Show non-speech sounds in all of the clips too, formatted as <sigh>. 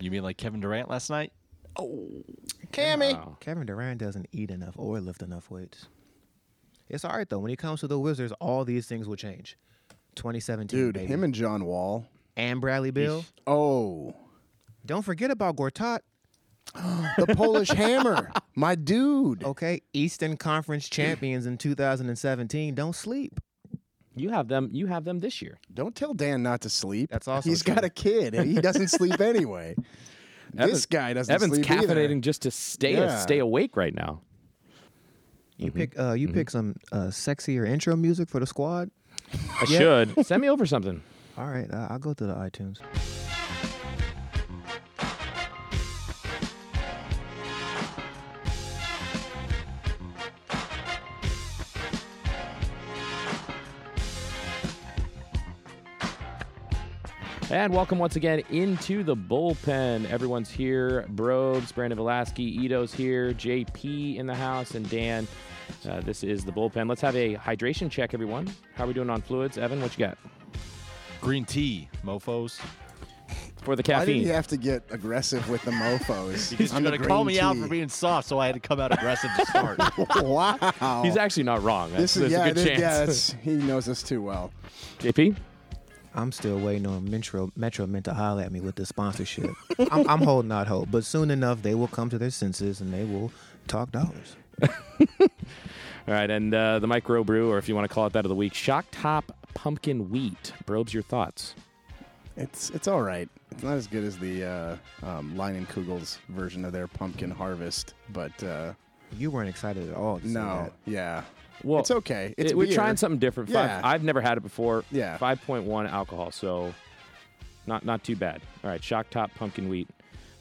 You mean like Kevin Durant last night? Oh, Cammy. Wow. Kevin Durant doesn't eat enough or lift enough weights. It's all right though. When he comes to the Wizards, all these things will change. 2017, Dude, baby. him and John Wall. and Bradley Beal. Oh, Don't forget about Gortat. the Polish <laughs> Hammer, my dude. Okay, Eastern Conference champions in 2017. Don't sleep. You have them. You have them this year. Don't tell Dan not to sleep. That's awesome. He's true. got a kid. and He doesn't sleep <laughs> anyway. this guy doesn't Evan's sleep either. caffeinating just to stay Yeah. stay awake right now. You pick uh, you pick some uh, sexier intro music for the squad. I should <laughs> send me over something. All right, uh, I'll go to the iTunes. And welcome once again into the bullpen. Everyone's here. Brobes, Brandon Velasquez, Ito's here, JP in the house, and Dan. Uh, this is the bullpen. Let's have a hydration check, everyone. How are we doing on fluids? Evan, what you got Green tea, mofos. for the Why did caffeine? he have to get aggressive with the mofo's? <laughs> Because on you're the gonna call green me out tea? for being soft, so I had to come out aggressive to start. <laughs> wow. He's actually not wrong. That's, this is there's yeah, a good it is- chance. yeah. That's, he knows us too well. JP, I'm still waiting on Metro Metro meant to holler at me with the sponsorship. <laughs> I'm, I'm holding out hope, but soon enough they will come to their senses and they will talk dollars. <laughs> All right, and uh, the micro brew, or if you want to call it that of the week, Shock Top Pumpkin Wheat. Brobes, your thoughts? It's it's all right. It's not as good as the uh, um, Kugel's version of their pumpkin harvest, but uh, You weren't excited at all. To see no, that. yeah, Well, it's okay. It's it- we're trying something different. Five, Yeah. I've never had it before. Yeah. 5.1 alcohol, so not not too bad. All right, Shock Top Pumpkin Wheat.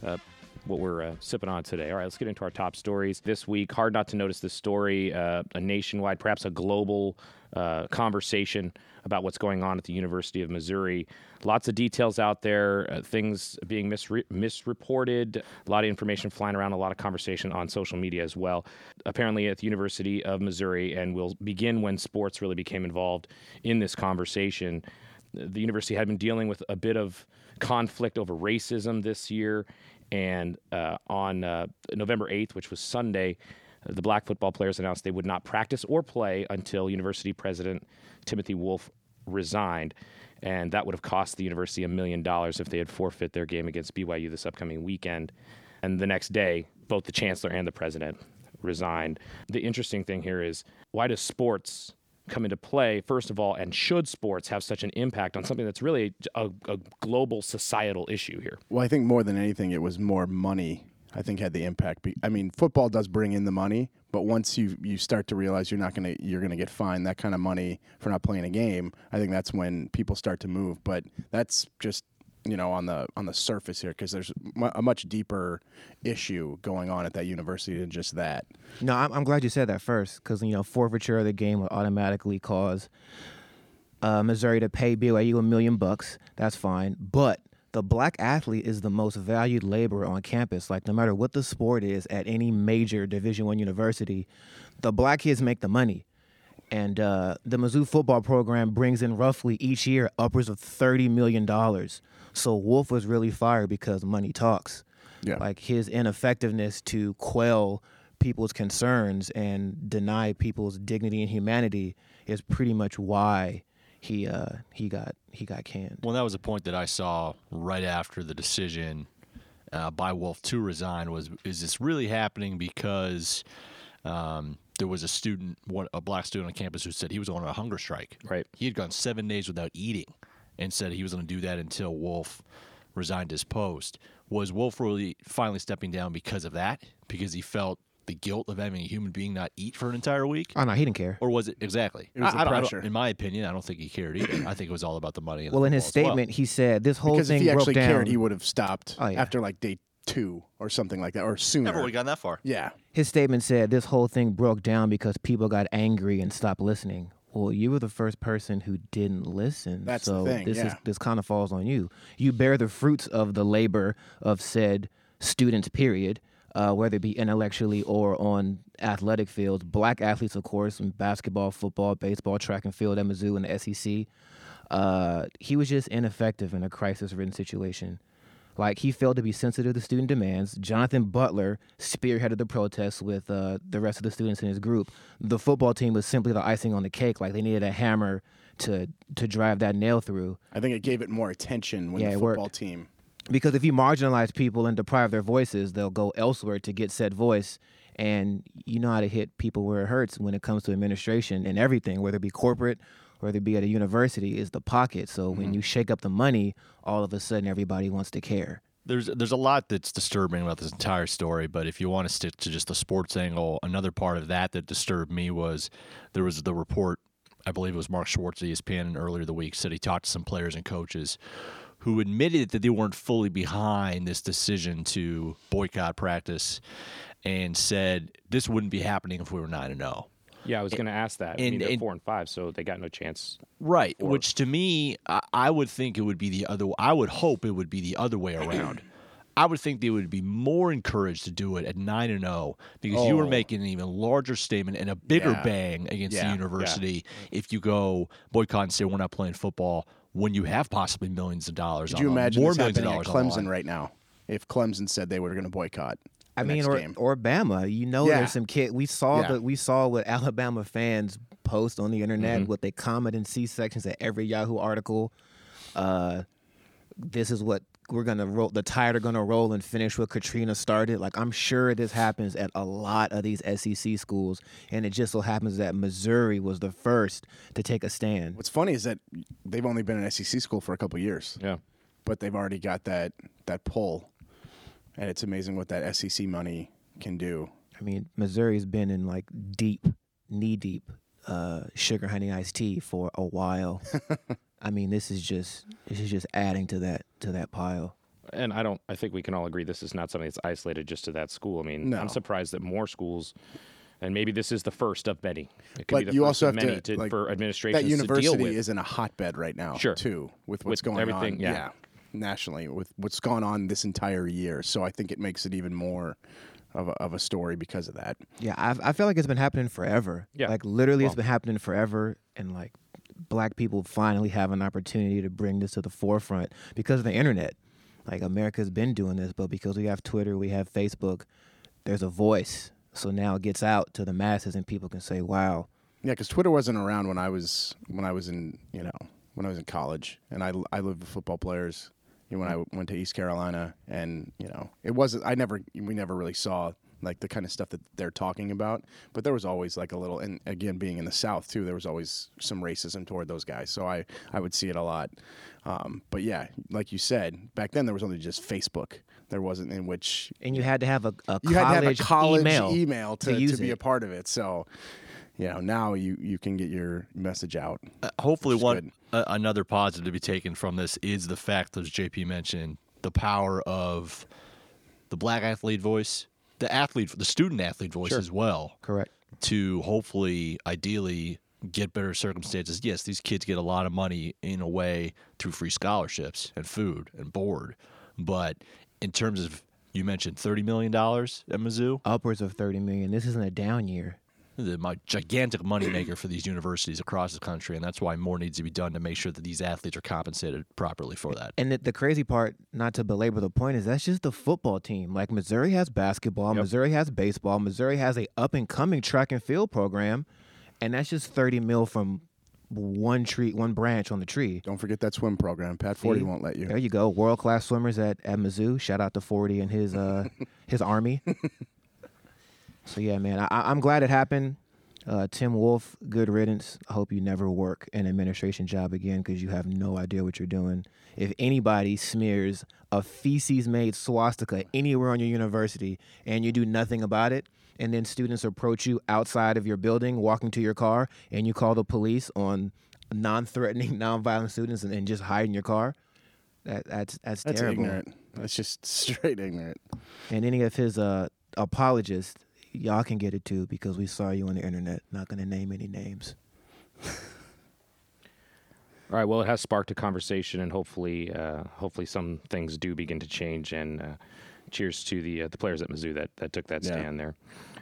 Uh, what we're uh, sipping on today. All right, let's get into our top stories this week. Hard not to notice this story, uh, a nationwide, perhaps a global uh, conversation about what's going on at the University of Missouri. Lots of details out there, uh, things being misre- misreported, a lot of information flying around, a lot of conversation on social media as well. Apparently, at the University of Missouri, and we'll begin when sports really became involved in this conversation. The university had been dealing with a bit of conflict over racism this year, and uh, on uh, November 8th, which was Sunday, the black football players announced they would not practice or play until university president Timothy Wolfe resigned. And that would have cost the university a million dollars if they had forfeit their game against BYU this upcoming weekend. And the next day, both the chancellor and the president resigned. The interesting thing here is why does sports come into play, first of all, and should sports have such an impact on something that's really a, a global societal issue here? Well, I think more than anything, it was more money. I think had the impact. I mean, football does bring in the money, but once you you start to realize you're not gonna you're gonna get fined that kind of money for not playing a game, I think that's when people start to move. But that's just you know on the on the surface here because there's a much deeper issue going on at that university than just that. No, I'm, I'm glad you said that first because you know forfeiture of the game will automatically cause uh, Missouri to pay BYU a million bucks. That's fine, but the black athlete is the most valued labor on campus. Like no matter what the sport is at any major Division One university, the black kids make the money. And uh, the Mizzou football program brings in roughly each year upwards of thirty million dollars. So Wolfe was really fired because money talks Yeah. like his ineffectiveness to quell people's concerns and deny people's dignity and humanity is pretty much why he uh he got he got canned. well, that was a point that I saw right after the decision uh, by Wolfe to resign. Was is this really happening because um, there was a student, a black student on campus, who said he was on a hunger strike. Right. He had gone seven days without eating, and said he was going to do that until Wolfe resigned his post. Was Wolfe really finally stepping down because of that? Because he felt the guilt of having a human being not eat for an entire week? Oh no, he didn't care. Or was it exactly? It was the I- I don't- I don't- pressure. in my opinion, I don't think he cared either. I think it was all about the money. And the Well, in his football as well. statement, he said this whole Because thing if he broke actually down. cared, he would have stopped Oh, yeah. after like day two or something like that, or sooner. never would have gone that far. yeah. his statement said this whole thing broke down because people got angry and stopped listening. Well, you were the first person who didn't listen. That's the so thing, this is yeah. this kind of falls on you. You bear the fruits of the labor of said students. Period. Uh, whether it be intellectually or on athletic fields, black athletes, of course, in basketball, football, baseball, track and field at Mizzou and the SEC. Uh, he was just ineffective in a crisis-ridden situation. Like he failed to be sensitive to student demands. Jonathan Butler spearheaded the protests with uh, the rest of the students in his group. The football team was simply the icing on the cake. Like they needed a hammer to to drive that nail through. I think it gave it more attention when Yeah, the worked. football team. Because if you marginalize people and deprive their voices, they'll go elsewhere to get said voice. And you know how to hit people where it hurts when it comes to administration and everything, whether it be corporate, whether it be at a university, is the pocket. So when mm-hmm. you shake up the money, all of a sudden everybody wants to care. There's there's a lot that's disturbing about this entire story, but if you want to stick to just the sports angle, another part of that that disturbed me was there was the report. I believe it was Mark Schwartz ESPN earlier the week said he talked to some players and coaches who admitted that they weren't fully behind this decision to boycott practice and said this wouldn't be happening if we were nine and oh. zero. Yeah, I was going to ask that. I and- mean, they're and- four and five, so they got no chance. Right. Or- Which to me, I, I would think it would be the other. I would hope it would be the other way around. I would think they would be more encouraged to do it at nine and zero because you were Oh. making an even larger statement and a bigger Yeah. bang against Yeah, the yeah. university if you go boycott and say we're not playing football when you have possibly millions of dollars. Could you the- imagine more this millions of happening at dollars Clemson right now? If Clemson said they were going to boycott, I mean, next or game. or Bama. You know, Yeah. there's some kid. We saw Yeah. the we saw what Alabama fans post on the internet Mm-hmm. what they comment in C sections at every Yahoo article. Uh, this is what we're gonna roll. The tide are gonna roll and finish what Katrina started. Like I'm sure this happens at a lot of these SEC schools, and it just so happens that Missouri was the first to take a stand. What's funny is that they've only been an SEC school for a couple years, Yeah. but they've already got that that pull, and it's amazing what that SEC money can do. I mean, Missouri's been in like deep, knee deep, uh, sugar honey iced tea for a while. <laughs> I mean, this is just this is just adding to that to that pile. And I don't. I think we can all agree this is not something that's isolated just to that school. I mean, No. I'm surprised that more schools, and maybe this is the first of many. It could But be the you first also have many to, like, for That administrations to deal university with. is in a hotbed right now, Sure. too, with what's With going everything, on. yeah. nationally, with what's gone on this entire year. So I think it makes it even more of a, of a story because of that. Yeah, I I feel like it's been happening forever. Yeah. like literally, it's been happening forever, and like black people finally have an opportunity to bring this to the forefront because of the internet. Like America's been doing this, but because we have Twitter, we have Facebook, there's a voice. So now it gets out to the masses, and people can say, "Wow, Yeah, because Twitter wasn't around when I was when I was in you know when I was in college, and I I lived with football players. You know, when I went to East Carolina, and you know it wasn't. I never we never really saw like the kind of stuff that they're talking about, but there was always like a little. And again, being in the South too, there was always some racism toward those guys. So I I would see it a lot. Um, but yeah, like you said, back then there was only just Facebook. There wasn't in which and you had to have a, a you had to have a college email, email, to, to use be it. a part of it. So, you know, now you you can get your message out. Uh, hopefully, one uh, another positive to be taken from this is the fact, as JP mentioned, the power of the black athlete voice, the athlete, the student athlete voice Sure. as well, Correct. to hopefully, ideally, get better circumstances. Yes, these kids get a lot of money in a way through free scholarships and food and board, but in terms of you mentioned thirty million dollars at Mizzou, Upwards of thirty million. This isn't a down year. The my gigantic moneymaker for these universities across the country, and that's why more needs to be done to make sure that these athletes are compensated properly for that. And the, the crazy part, not to belabor the point, is that's just the football team. Like Missouri has basketball, Yep. Missouri has baseball, Missouri has a up and coming track and field program, and that's just thirty mil from one tree, one branch on the tree. Don't forget that swim program. Pat Forde See? won't let you. There you go, world class swimmers at, at Mizzou. Shout out to Forde and his uh <laughs> his army. <laughs> so yeah, man, I, I'm glad it happened. Uh, Tim Wolfe, good riddance. I hope you never work an administration job again because you have no idea what you're doing. If anybody smears a feces made swastika anywhere on your university and you do nothing about it, and then students approach you outside of your building, walking to your car, and you call the police on non threatening, <laughs> non-violent students and, and just hide in your car, that, that's, that's, That's terrible. ignorant. That's just <laughs> straight ignorant. And any of his uh, apologists, y'all can get it too because we saw you on the internet. Not going to name any names. <laughs> All right. Well, it has sparked a conversation, and hopefully, uh, hopefully, some things do begin to change. And uh, cheers to the uh, the players at Mizzou that that took that Yeah. stand there.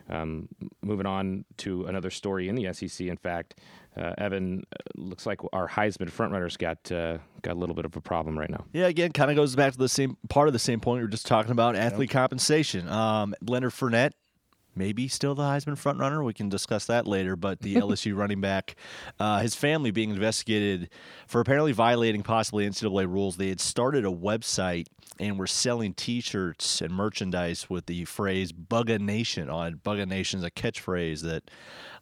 Um, moving on to another story in the SEC. In fact, uh, Evan uh, looks like our Heisman frontrunners got uh, got a little bit of a problem right now. Yeah, again, kind of goes back to the same part of the same point we were just talking about athlete compensation. Um, Leonard Fournette, maybe still the Heisman frontrunner. We can discuss that later. But the <laughs> LSU running back, uh, his family being investigated for apparently violating possibly NCAA rules. They had started a website and were selling T-shirts and merchandise with the phrase "BUGA Nation" on. BUGA Nation is a catchphrase that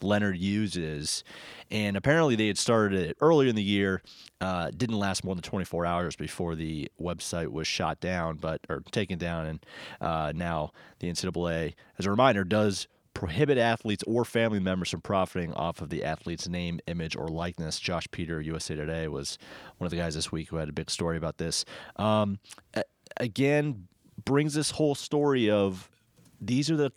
Leonard uses, and apparently they had started it earlier in the year. Uh, didn't last more than 24 hours before the website was shot down, but or taken down, and uh, now the NCAA, as a reminder, does prohibit athletes or family members from profiting off of the athlete's name, image, or likeness. Josh Peter, USA Today, was one of the guys this week who had a big story about this. Um, again, brings this whole story of these are the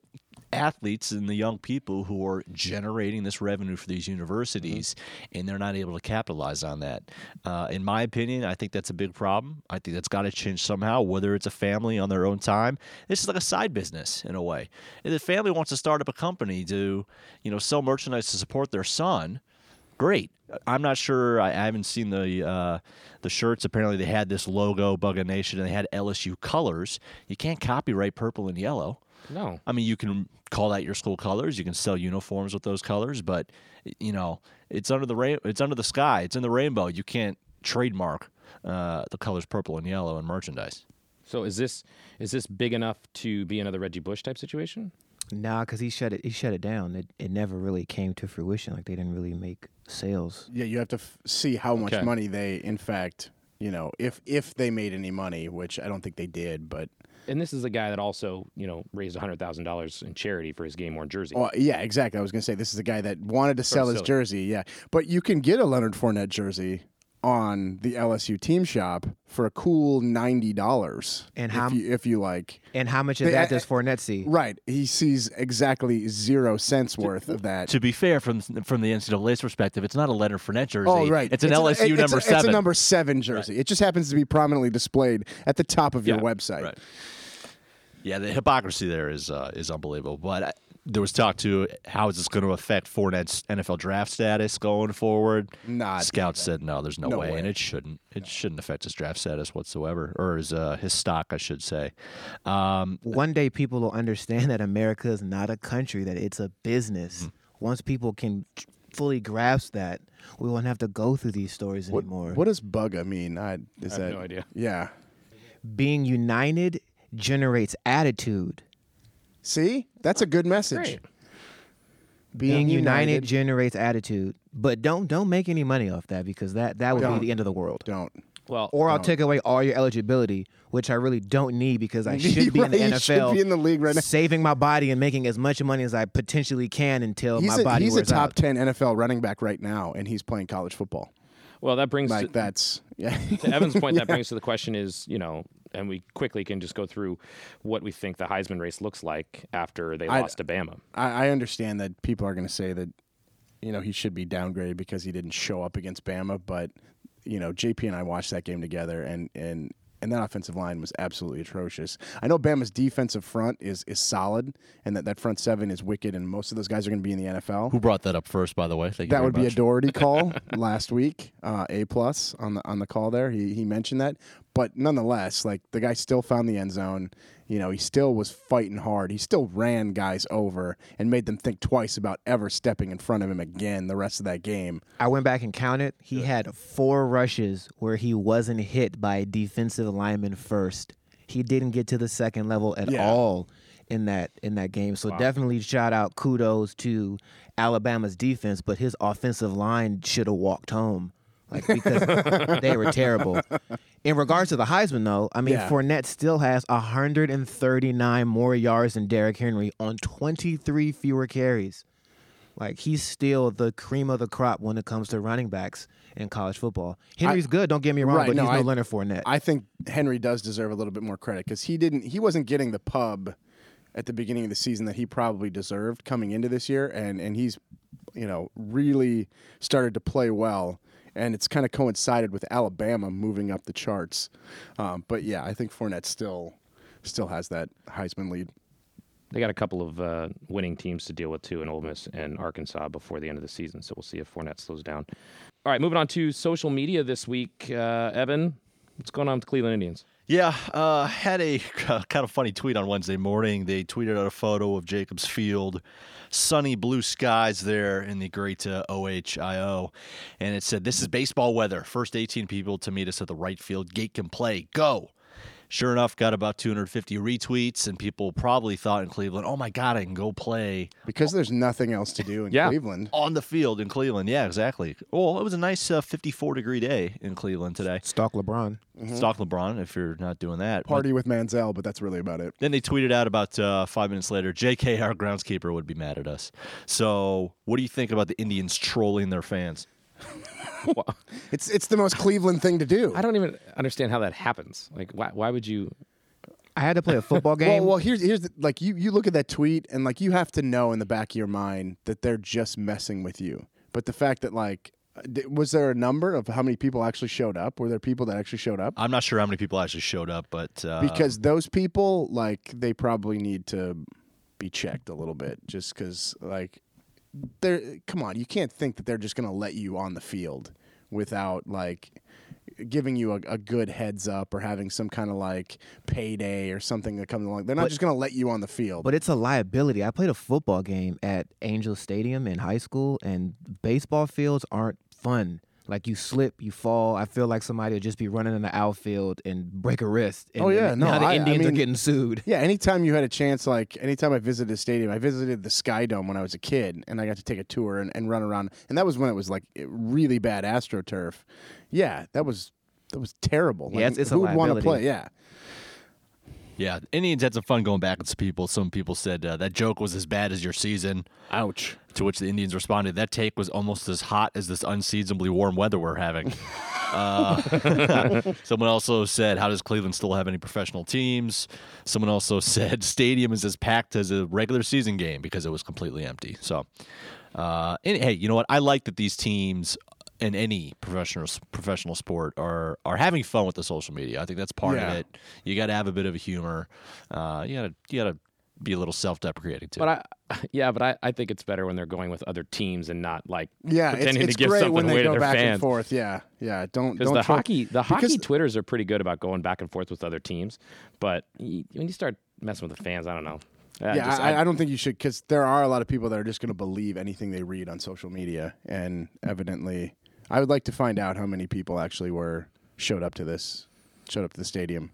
athletes and the young people who are generating this revenue for these universities, mm-hmm. and they're not able to capitalize on that. Uh, in my opinion, I think that's a big problem. I think that's got to change somehow, whether it's a family on their own time. This is like a side business in a way. If the family wants to start up a company to, you know, sell merchandise to support their son, great. I'm not sure. I, I haven't seen the uh, the shirts. Apparently, they had this logo, BUGA Nation, and they had LSU colors. You can't copyright purple and yellow. No. I mean, you can call that your school colors. You can sell uniforms with those colors, but you know, it's under the rain. it's under the sky. It's in the rainbow. You can't trademark uh, the colors purple and yellow in merchandise. So is this is this big enough to be another Reggie Bush type situation? Nah, because he shut it. He shut it down. It it never really came to fruition. Like they didn't really make sales. Yeah, you have to f- see how much money they, in fact, you know, if if they made any money, which I don't think they did, but And this is a guy that also, you know, raised hundred thousand dollars in charity for his game worn jersey. oh yeah, exactly. I was gonna say this is a guy that wanted to sell his jersey. Yeah, but you can get a Leonard Fournette jersey on the LSU team shop for a cool ninety dollars. And if how- you, if you like, And how much of They- that I- does Fournette see? right? He sees exactly zero cents worth of that. To be fair, from from the NCAA's perspective, it's not a Leonard Fournette jersey. Oh, right. It's an a- LSU it's number a, seven. It's a number seven jersey. It just happens to be prominently displayed at the top of your website. Right. Yeah, the hypocrisy there is uh, is unbelievable. But I, there was talk to how is this going to affect Fournette's NFL draft status going forward. Not Scouts said no, there's no, No way, way. and it shouldn't. It shouldn't affect his draft status whatsoever, or his uh, his stock, I should say. Um, One day people will understand that America is not a country; that it's a business. Mm-hmm. Once people can fully grasp that, we won't have to go through these stories What, anymore. what does BUGA mean? I, is I have that, no idea. Yeah. Being united generates attitude. See, that's a good message. Great. Being united, united. generates attitude. But don't don't make any money off that because that that would Don't. be the end of the world. Don't. Well, Or I'll Don't. take away all your eligibility, which I really don't need because I <laughs> should be in the NFL, should be in the league right now. saving my body and making as much money as I potentially can until He's my a, body he's a top out. ten NFL running back right now, and he's playing college football. well, that brings Like to, that's yeah. to Evan's point. That <laughs> brings to the question is, you know, and we quickly can just go through what we think the Heisman race looks like after they I- lost to Bama. I, I understand that people are going to say that, you know, he should be downgraded because he didn't show up against Bama. But, you know, JP and I watched that game together, and and and that offensive line was absolutely atrocious. I know Bama's defensive front is is solid, and that that front seven is wicked, and most of those guys are going to be in the NFL. who brought that up first, by the way? Thank that would be a. Doherty <laughs> call last week, uh, a plus on the on the call there. He he mentioned that, but nonetheless, like the guy still found the end zone. You know, he still was fighting hard. He still ran guys over and made them think twice about ever stepping in front of him again the rest of that game. I went back and counted. He had four rushes where he wasn't hit by a defensive lineman first. He didn't get to the second level at Yeah. all in that in that game. So definitely shout out kudos to Alabama's defense, but his offensive line should have walked home. Like because they were terrible. In regards to the Heisman though, I mean Yeah. Fournette still has 139 more yards than Derrick Henry on 23 fewer carries. Like he's still the cream of the crop when it comes to running backs in college football. Henry's good, don't get me wrong, Right, but no, he's no I- Leonard Fournette. I think Henry does deserve a little bit more credit because he didn't. He wasn't getting the pub at the beginning of the season that he probably deserved coming into this year, and and he's, you know, really started to play well. And it's kind of coincided with Alabama moving up the charts. Um, but yeah, I think Fournette still still has that Heisman lead. they got a couple of uh, winning teams to deal with too in Ole Miss and Arkansas before the end of the season. So we'll see if Fournette slows down. All right, moving on to social media this week. Uh, Evan, what's going on with Cleveland Indians? Yeah, uh, had a <laughs> kind of funny tweet on Wednesday morning. They tweeted out a photo of Jacobs Field, sunny blue skies there in the great uh, OHIO, and it said, "This is baseball weather. First 18 people to meet us at the right field gate can play. Go." Sure enough, got about 250 retweets, and people probably thought in Cleveland, "Oh my God, I can go play because there's nothing else to do in Yeah. Cleveland. on the field in Cleveland." Yeah, exactly. Well, it was a nice uh, 54 degree day in Cleveland today. Stalk LeBron. Stock LeBron if you're not doing that. But- Party with Manziel, but that's really about it. Then they tweeted out about uh, five minutes later, JK, our groundskeeper, would be mad at us. So, what do you think about the Indians trolling their fans? <laughs> It's it's the most Cleveland thing to do. I don't even understand how that happens. Like, why, why would you? I had to play a football <laughs> Well, game. well, here's here's the, like you you look at that tweet and like you have to know in the back of your mind that they're just messing with you. But the fact that like was there a number of how many people actually showed up? Were there people that actually showed up? I'm not sure how many people actually showed up, but uh, Because those people like they probably need to be checked a little bit just cuz like they're come on, you can't think that they're just going to let you on the field without like giving you a, a good heads up or having some kind of like payday or something that comes along. They're not But- just going to let you on the field. But it's a liability. I played a football game at Angel Stadium in high school, and baseball fields aren't fun. Like you slip, you fall. I feel like somebody would just be running in the outfield and break a wrist. And Oh, yeah, no, now the I- I Indians are getting sued. Yeah, anytime you had a chance, like anytime I visited a stadium, I visited the Sky Dome when I was a kid, and I got to take a tour and, and run around. And that was when it was like really bad AstroTurf. Yeah, that was that was terrible. Yeah, Like, it's- it's a who would want to play? Yeah, yeah, Indians had some fun going back at some people. Some people said uh, that joke was as bad as your season. ouch. To which the Indians responded, "That take was almost as hot as this unseasonably warm weather we're having." <laughs> uh, <laughs> someone also said, "How does Cleveland still have any professional teams?" Someone also <laughs> said, "Stadium is as packed as a regular season game because it was completely empty." So, uh, and, hey, you know what? I like that these teams in any professional professional sport are are having fun with the social media. I think that's part Yeah. of it. You got to have a bit of a humor. Uh, you got to you got to be a little self-deprecating too. But I, <laughs> yeah, but I, I think it's better when they're going with other teams and not like Yeah, pretending it's to give great something when away they to go their back fans. and forth. Yeah, yeah. Don't Because don't the try- hockey, the because- hockey Twitters are pretty good about going back and forth with other teams, but when you start messing with the fans, I don't know. I yeah, just- I, I don't think you should because there are a lot of people that are just going to believe anything they read on social media, and evidently, I would like to find out how many people actually were showed up to this, showed up to the stadium,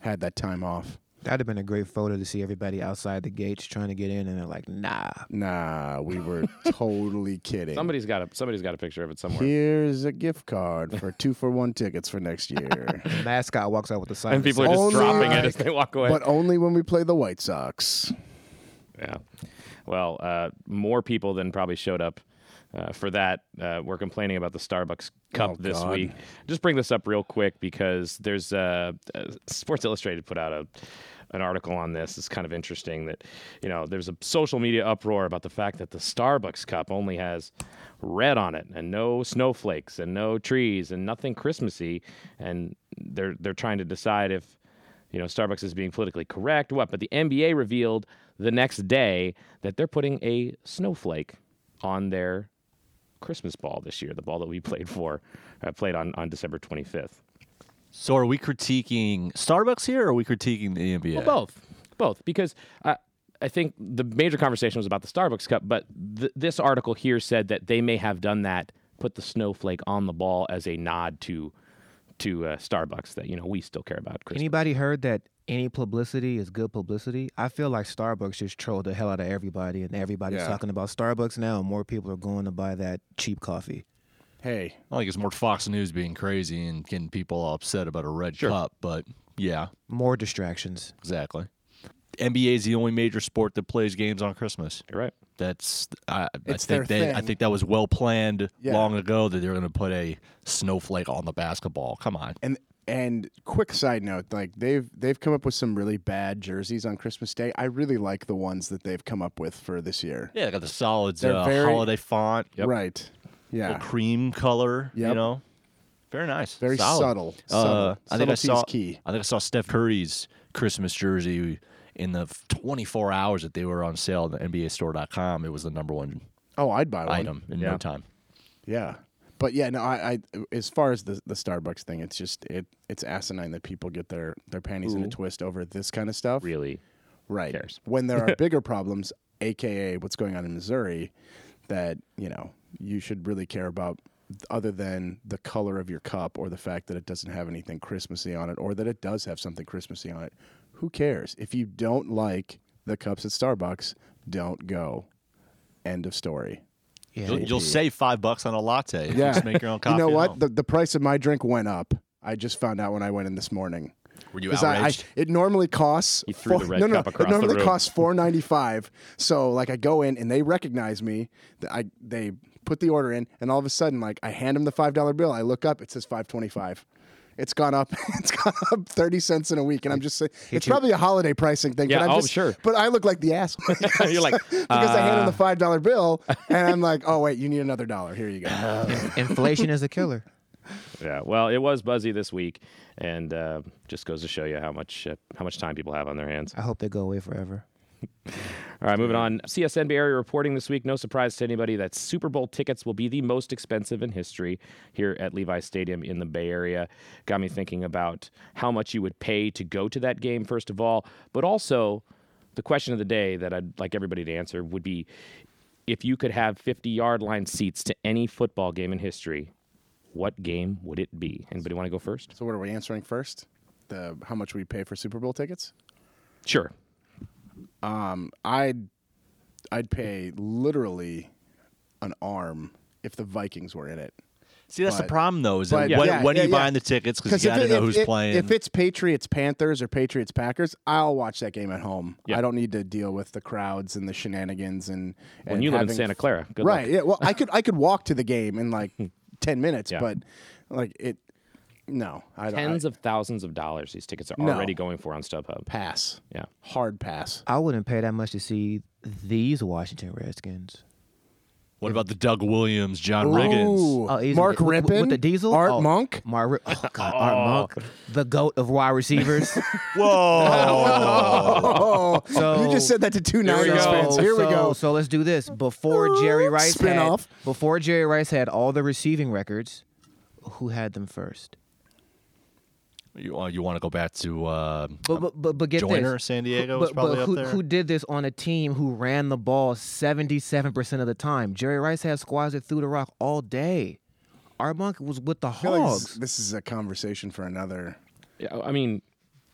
had that time off. That'd have been a great photo to see everybody outside the gates trying to get in, and they're like, "Nah." Nah, we were <laughs> totally kidding. somebody's got a somebody's got a picture of it somewhere. Here's a gift card for two for one tickets for next year, <laughs> The mascot walks out with the sign. and people are just Only dropping it as they walk away. but only when we play the White Sox. Yeah. Well, uh, more people than probably showed up uh, for that. Uh, we're complaining about the Starbucks Cup Oh, this God. week. Just bring this up real quick because there's uh, uh, Sports Illustrated put out a an article on this. It's kind of interesting that you know there's a social media uproar about the fact that the Starbucks Cup only has red on it and no snowflakes and no trees and nothing Christmassy, and they're they're trying to decide if you know, Starbucks is being politically correct, what? But the NBA revealed the next day that they're putting a snowflake on their Christmas ball this year, the ball that we <laughs> played for, uh, played on, on December 25th. so, are we critiquing Starbucks here, or are we critiquing the NBA? Well, both, both, because I, I think the major conversation was about the Starbucks Cup, but th- this article here said that they may have done that, put the snowflake on the ball as a nod to to uh, Starbucks that you know we still care about Christmas. Anybody heard that any publicity is good publicity? I feel like Starbucks just trolled the hell out of everybody, and everybody's Yeah. talking about Starbucks now. And more people are going to buy that cheap coffee. Hey, I think it's more Fox News being crazy and getting people all upset about a red Sure. cup, but yeah, More distractions. exactly. NBA is the only major sport that plays games on Christmas. You're right. That's I, I think they, I think that was well planned Yeah. long ago that they were going to put a snowflake on the basketball. Come on, and and quick side note, like they've they've come up with some really bad jerseys on Christmas Day. I really like the ones that they've come up with for this year. yeah, they got the solids They're uh, very- holiday font, Right. little Yeah. cream color. You Yep. know, very nice, Very Solid. subtle. Uh, subtle. I think I saw. key. I think I saw Steph Curry's Christmas jersey in the 24 hours that they were on sale at the NBAstore.com, it was the number one Oh, I'd buy one. item in Yeah. no time. Yeah. But yeah, no, I, I as far as the the Starbucks thing, it's just it it's asinine that people get their their panties in a twist over this kind of stuff. Really? Right. cares? When there are <laughs> bigger problems, aka what's going on in Missouri, that, you know, you should really care about other than the color of your cup or the fact that it doesn't have anything Christmassy on it or that it does have something Christmassy on it. Who cares? If you don't like the cups at Starbucks, don't go. End of story. Yeah. You'll, you'll save five bucks on a latte. If You Yeah. just make your own coffee. <laughs> You know what? The, the price of my drink went up. I just found out when I went in this morning. Were you 'Cause I, I, outraged? it normally costs You threw the red no, no, cup across it the normally room. costs <laughs> four ninety five. So like I go in and they recognize me. I they put the order in and all of a sudden like I hand them the five dollar bill. I look up, it says five twenty five. It's gone up. <laughs> It's gone up thirty cents in a week, and I'm just saying it's you- probably a holiday pricing thing. Yeah, but I'm oh, just, sure. But I look like the ass <laughs> You're like, <laughs> because I hand them uh, the five dollar bill, and I'm like, oh wait, you need another dollar. Here you go. Inflation is a killer. Yeah, well, it was buzzy this week, and uh, just goes to show you how much uh, how much time people have on their hands. I hope they go away forever. All right, moving on. CSN Bay Area reporting this week. No surprise to anybody that Super Bowl tickets will be the most expensive in history here at Levi Stadium in the Bay Area. Got me thinking about how much you would pay to go to that game, first of all, but also the question of the day that I'd like everybody to answer would be if you could have 50 yard line seats to any football game in history, what game would it be? Anybody want to go first? So what are we answering first? The how much we pay for Super Bowl tickets? Sure. Um, I'd I'd pay literally an arm if the Vikings were in it. See, that's but- the problem, though. Is but that when, yeah, when yeah, are you yeah. buying the tickets? Because you if got to know who's it- playing. If it's Patriots Panthers or Patriots Packers, I'll watch that game at home. Yeah. I don't need to deal with the crowds and the shenanigans and. When and you live in Santa Clara, good luck. right? Yeah. Well, I could I could walk to the game in like <laughs> ten minutes, Yeah. but like it. No, I don't. Tens I, of thousands of dollars these tickets are No. already going for on StubHub. pass. Yeah. Hard pass. I wouldn't pay that much to see these Washington Redskins. what about the Doug Williams, John Riggins? Ooh, Oh, easy. Mark With- with- Rypien with the diesel. Art oh, Monk. Mark, Ri- oh God, Art <laughs> oh. Monk, the goat of wide receivers. <laughs> Oh, So- you just said that to two we Niners go. fans. Here we so- go. So let's do this. Before Jerry Rice Spin had, off. before Jerry Rice had all the receiving records, who had them first? You, uh, you want to go back to uh, But but but, but get Joiner, this. San Diego Who- was but, probably but up who, there. who did this on a team who ran the ball 77% of the time? Jerry Rice had squads that threw the rock all day. Art Monk was with the I feel like this, Hogs. this is a conversation for another. Yeah, I mean,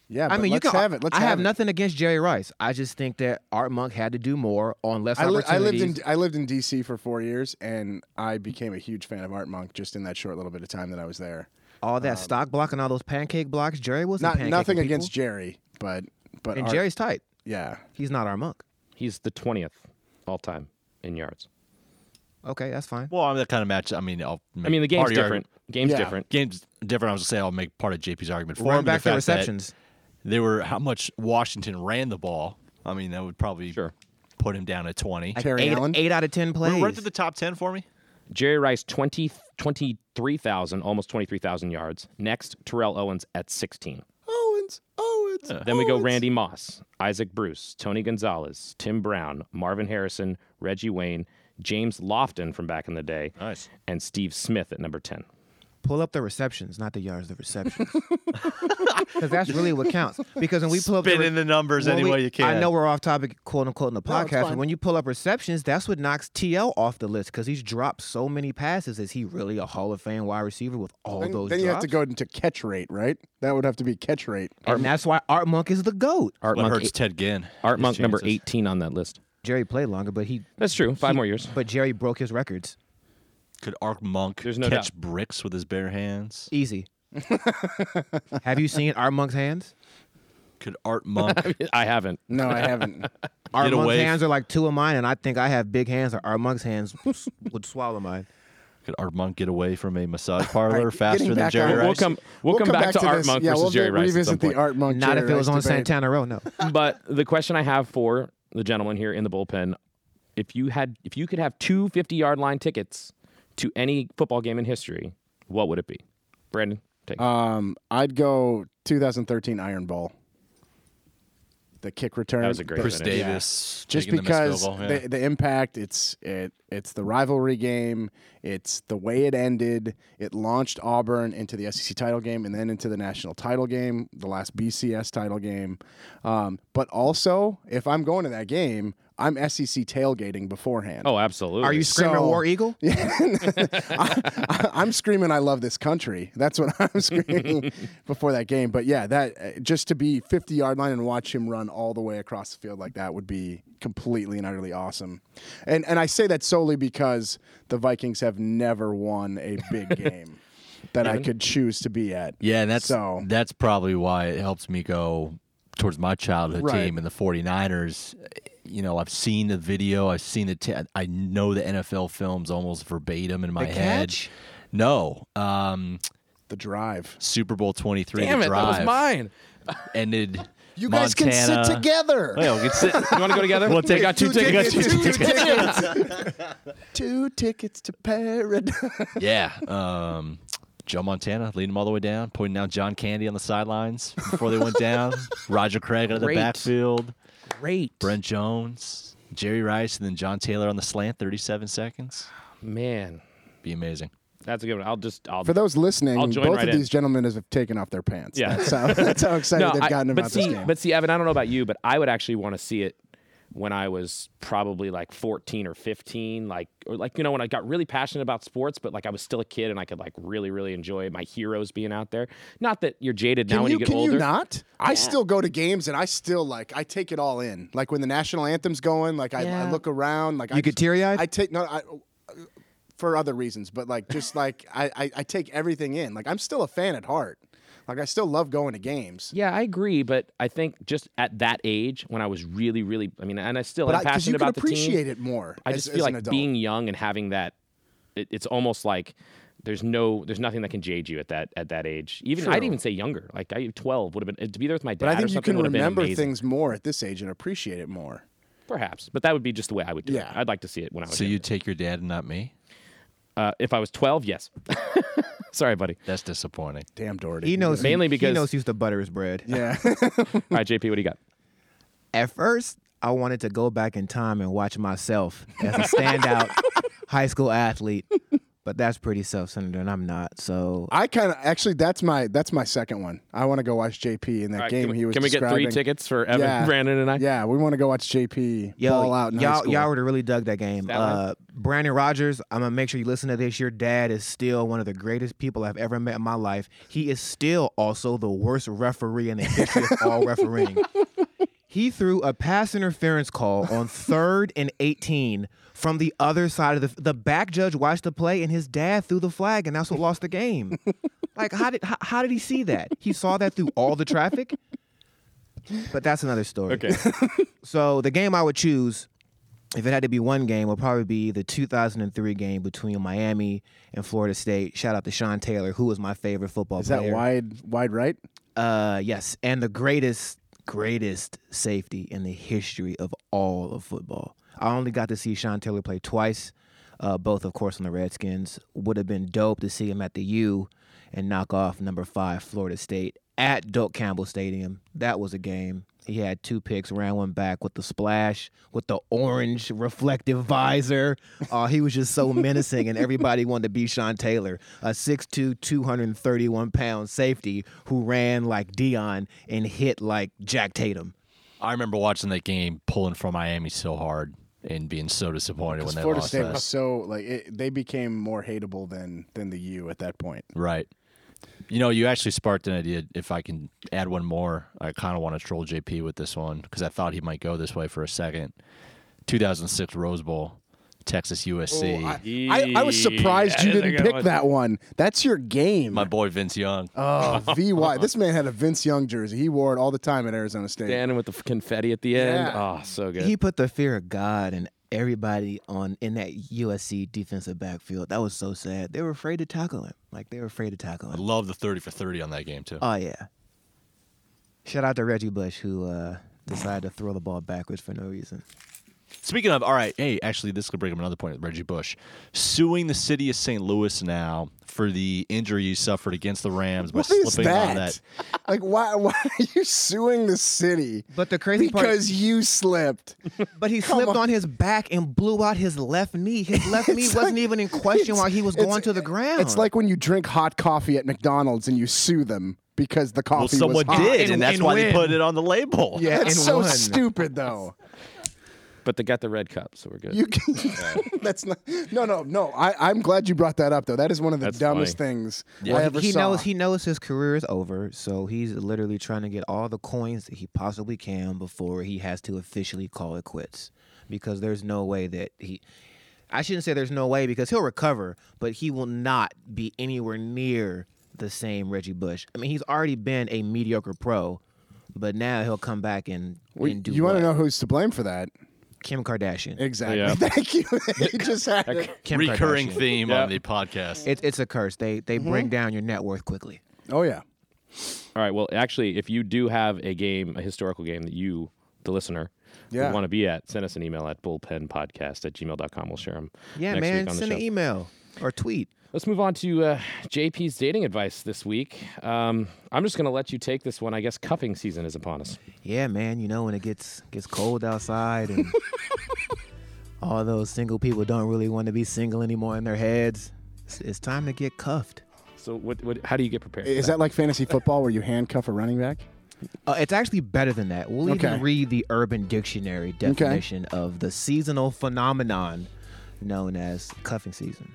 Yeah, I mean, you let's can have it. Let's I have, have it. nothing against Jerry Rice. I just think that Art Monk had to do more on less I, li- I lived in I lived in DC for four years, and I became a huge fan of Art Monk just in that short little bit of time that I was there. All that stock block and all those pancake blocks. Jerry wasn't um, Not nothing pancaking against. Jerry, but but And Art- Jerry's tight. yeah, He's not our Monk. he's the 20th all time in yards. Okay, that's fine. well, I'm that kind of match. I mean, I'll I mean, the game's part of your different. Game's Yeah. different. Game's different. I was gonna say I'll make part of JP's argument for Run him. back the the fact that receptions. They were how much Washington ran the ball. I mean, that would probably Sure. put him down at 20. Like Terry eight, Allen? eight out of ten plays. Run run through the top 10 for me. Jerry Rice, 20, 23,000, almost 23,000 yards. Next, Terrell Owens at 16. Owens, Owens. Then we go Randy Moss, Isaac Bruce, Tony Gonzalez, Tim Brown, Marvin Harrison, Reggie Wayne, James Lofton from back in the day, Nice. and Steve Smith at number 10. Pull up the receptions, not the yards. The receptions, <laughs> because that's really what counts. Because when we pull up Spin the in the numbers when any we- way you can. I know we're off topic, quote unquote, in the No, it's podcast. fine. but when you pull up receptions, that's what knocks TL off the list because he's dropped so many passes. Is he really a Hall of Fame wide receiver with all Then, those? then you have to drops? go into catch rate, right? That would have to be catch rate. and that's why Art Monk is the goat. Art What Monk, hurts eight- Ted Ginn? Art His Monk number chances. 18 on that list. Jerry played longer, but he, That's true. Five he- more years. But Jerry broke his records. Could Art Monk There's no catch doubt. bricks with his bare hands? Easy. <laughs> have you seen Art Monk's hands? Could Art Monk <laughs> I haven't. No, I haven't. <laughs> Art Get Monk's away hands are like two of mine, and I think I have big hands. Or Art Monk's hands would swallow mine. could Art Monk get away from a massage parlor right, faster than back Jerry on- We'll Rice? come. We'll, come, back, to, Art this. Monk yeah, versus we'll Jerry re- Rice. at some revisit the point. Art Monk. Not Jerry if it was Rice on debate. Santana Row. No. but the question I have for the gentleman here in the bullpen: If you had, if you could have two 50-yard line tickets to any football game in history, what would it be? Brandon, take. it. Um, I'd go 2013 Iron Bowl. the kick return. That was a great Chris finish. Yeah. Davis, just taking the because yeah. the, the impact it's it it's the rivalry game it's the way it ended it launched auburn into the sec title game and then into the national title game the last bcs title game um, but also if i'm going to that game i'm sec tailgating beforehand Oh, absolutely. Are you screaming So- War Eagle? <laughs> I, am screaming i love this country that's what i'm <laughs> screaming before that game but yeah that uh, just to be 50 yard line and watch him run all the way across the field like that would be completely and utterly awesome and and i say that solely because the vikings have never won a big <laughs> game that i could choose to be at Yeah, and that's So- that's probably why it helps me go towards my childhood Right. team and the 49ers. You know, I've seen the video, I've seen the t- I know the NFL films almost verbatim in my The head. catch? No. Um the drive Super Bowl 23 Damn the it, that drive was mine. ended you guys can sit Montana- together Well, we can sit. You want to go together? We'll take We got two, two tickets. tickets, two tickets. <laughs> two tickets to paradise yeah. Um, Joe Montana leading them all the way down, pointing out John Candy on the sidelines before they went down. <laughs> Roger Craig out of the backfield. Great. Brent Jones, Jerry Rice, and then John Taylor on the slant, 37 seconds. Man, Be amazing. that's a good one. I'll just I'll For those listening, I'll both right of in. these gentlemen have taken off their pants. Yeah. That's how, that's how <laughs> excited they've I- gotten but about see, this game. But see, Evan, I don't know about you, but I would actually want to see it when I was probably like 14 or 15, like or like you know when I got really passionate about sports, but like I was still a kid and I could like really really enjoy my heroes being out there. Not that you're jaded now can when you, you get can older. you not? I still go to games and I still like I take it all in. Like when the national anthem's going, like I, I look around, like I You get teary-eyed? I take no, I, uh, for other reasons, but like just like I, I I take everything in. Like I'm still a fan at heart. Like I still love going to games. Yeah, I agree, but I think just at that age when I was really really I mean and I still But am because passionate you can about the team. appreciate it more. I as- just as feel an like adult. being young and having that it, it's almost like there's no there's nothing that can jade you at that at that age. Even I'd even say younger. Like I 12 would have been to be there with my dad But I or think you can would have been remember things more at this age and appreciate it more. Perhaps, but that would be just the way I would do Yeah. it. I'd like to see it when I was. So you younger. take your dad and not me? uh, if I was 12, yes. <laughs> Sorry, buddy. That's disappointing. Damn Doherty. He knows Mainly because- he knows he used to butter his bread. Yeah. <laughs> All right, JP, what do you got? At first, I wanted to go back in time and watch myself as a standout <laughs> high school athlete, but that's pretty self-centered, and I'm not. So I kind of actually that's my that's my second one. I want to go watch JP in that All right, game can we, he was can we get three describing. tickets for Evan, Yeah. Brandon, and I? Yeah, we want to go watch JP Yo, ball out in high y'all, school. y'all would have really dug that game. That one? Uh, Brandon Rogers, I'm gonna make sure you listen to this. Your dad is still one of the greatest people I've ever met in my life. He is still also the worst referee in the history of all <laughs> refereeing. He threw a pass interference call <laughs> on third and 18 from the other side of the the back judge watched the play and his dad threw the flag and that's what lost the game. <laughs> like how did how, how did he see that? He saw that through all the traffic. But that's another story. Okay. <laughs> So the game I would choose, if it had to be one game, would probably be the 2003 game between Miami and Florida State. Shout out to Sean Taylor, who was my favorite football Is that wide wide right? Uh, yes, and the greatest, greatest safety in the history of all of football. I only got to see Sean Taylor play twice, uh, both, of course, on the Redskins. Would have been dope to see him at the U and knock off number five Florida State at Doak Campbell Stadium. That was a game. He had two picks, ran one back with the splash, with the orange reflective visor. Uh, he was just so menacing, and everybody wanted to be Sean Taylor, a 6'2", 231 pound safety who ran like Deion and hit like Jack Tatum. I remember watching that game, pulling for Miami so hard and being so disappointed when Because they Florida lost State that. was so like it, they became more hateable than than the U at that point. Right. You know, you actually sparked an idea. If I can add one more, I kind of want to troll JP with this one because I thought he might go this way for a second. 2006 Rose Bowl, Texas USC. Oh, I, I, I was surprised you Yeah, that's a didn't pick one. that one. That's your game. My boy Vince Young. oh, VY. <laughs> This man had a Vince Young jersey. He wore it all the time at Arizona State. Standing with the confetti at the end. Yeah. Oh, so good. He put the fear of God in everybody on in that USC defensive backfield. That was so sad. They were afraid to tackle him. Like they were afraid to tackle him. I love the 30 for 30 on that game too. Oh yeah. Shout out to Reggie Bush who uh, decided to throw the ball backwards for no reason. Speaking of, all right, hey, actually, this could bring up another point Reggie Bush suing the city of St. Louis now for the injury he suffered against the Rams by What is slipping on that? that. <laughs> Like, why? Why are you suing the city? But the crazy part- because you slipped. <laughs> But he slipped on. his back and blew out his left knee. His <laughs> left knee It's wasn't even in question while he was going to the ground. It's like when you drink hot coffee at McDonald's and you sue them because the coffee Well, someone was hot. did, And- and that's and why they put it on the label. yeah, it's so won. stupid, though. But they got the red cup, so we're good. You can, <laughs> that's not. No, no, no. I, I'm glad you brought that up, though. That is one of the That's dumbest funny. things Yeah. I Well, ever he saw. knows he knows his career is over, so he's literally trying to get all the coins that he possibly can before he has to officially call it quits. Because there's no way that he I shouldn't say there's no way because he'll recover, but he will not be anywhere near the same Reggie Bush. I mean, he's already been a mediocre pro, but now he'll come back and, We- and do you want what? to know who's to blame for that? Kim Kardashian. Exactly. Yeah. <laughs> Thank you. <laughs> you just had it. Kim Recurring Kardashian. theme Yeah. on the podcast. It's it's a curse. They they Mm-hmm. bring down your net worth quickly. Oh yeah. All right. Well, actually, if you do have a game, a historical game that you, the listener, Yeah. want to be at, send us an email at bullpenpodcast at gmail.com. We'll share them. Yeah, next man. Week on the Send an email or tweet. Let's move on to uh, JP's dating advice this week. Um, I'm just going to let you take this one. I guess cuffing season is upon us. Yeah, man. You know when it gets gets cold outside and <laughs> all those single people don't really want to be single anymore in their heads. It's, it's time to get cuffed. So, what, what, how do you get prepared? Is that like fantasy football where you handcuff a running back? Uh, it's actually better than that. We'll Okay. even read the Urban Dictionary definition of the seasonal phenomenon known as cuffing season.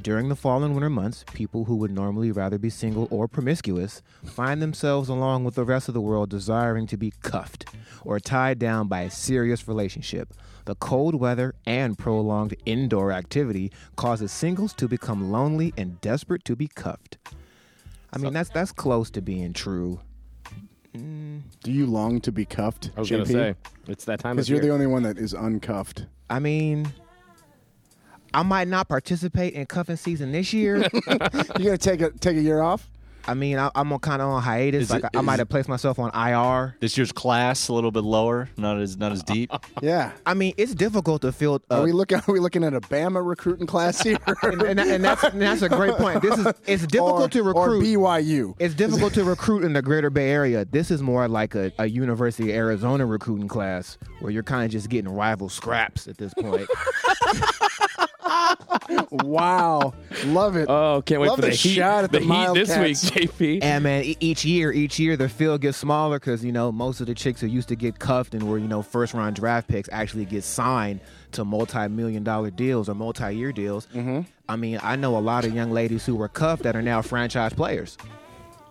During the fall and winter months, people who would normally rather be single or promiscuous find themselves, along with the rest of the world, desiring to be cuffed or tied down by a serious relationship. The cold weather and prolonged indoor activity causes singles to become lonely and desperate to be cuffed. I mean, that's that's close to being true. Do you long to be cuffed? I was going to say, it's that time of because you're year. the only one that is uncuffed. I mean, I might not participate in cuffing season this year. <laughs> You gonna take a take a year off? I mean, I, I'm kind of on hiatus. Is like it- I, I might have placed myself on IR. This year's class a little bit lower, not as not as deep. <laughs> Yeah. I mean, it's difficult to field. Are Uh, we looking? Are we looking at a Bama recruiting class here? <laughs> and, and, and that's and that's a great point. This is it's difficult or, to or recruit. BYU. it's difficult to recruit in the Greater Bay Area. This is more like a, a University of Arizona recruiting class where you're kind of just getting rival scraps at this point. <laughs> wow, love it. Oh, can't wait Love for the, the heat, shot at the the heat this week, JP. And man, e- each year, each year the field gets smaller because you know most of the chicks who used to get cuffed and were you know first round draft picks actually get signed to multi million dollar deals or multi year deals. Mm-hmm. I mean, I know a lot of young ladies who were cuffed that are now franchise players.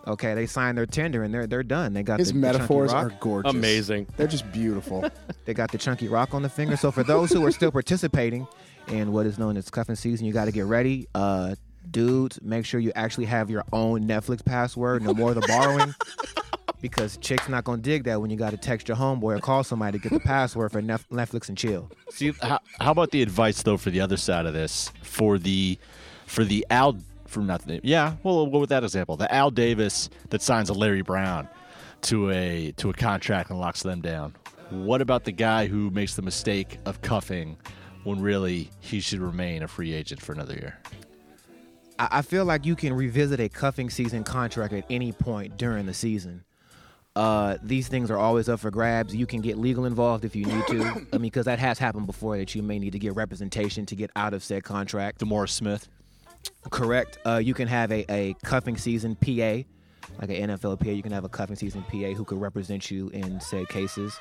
Okay, they signed their tender and they're they're done. They got His the, the chunky metaphors rock. are gorgeous. Amazing. They're just beautiful. <laughs> They got the chunky rock on the finger. So for those who are still participating in what is known as cuffing season, you got to get ready. Uh, dudes, make sure you actually have your own Netflix password. No more of the borrowing. <laughs> Because chicks not gonna dig that when you got to text your homeboy or call somebody to get the password for Netflix and chill. See, how, how about the advice though for the other side of this for the for the Al from nothing? yeah well we'll go with that example the Al Davis that signs a Larry Brown to a to a contract and locks them down. What about the guy who makes the mistake of cuffing when really he should remain a free agent for another year? I, feel like you can revisit a cuffing season contract at any point during the season. Uh, these things are always up for grabs. You can get legal involved if you need to. <coughs> I mean, because that has happened before that you may need to get representation to get out of said contract. DeMaurice Smith. Correct. Uh, you can have a, a cuffing season PA, like an NFL PA. You can have a cuffing season PA who could represent you in said cases.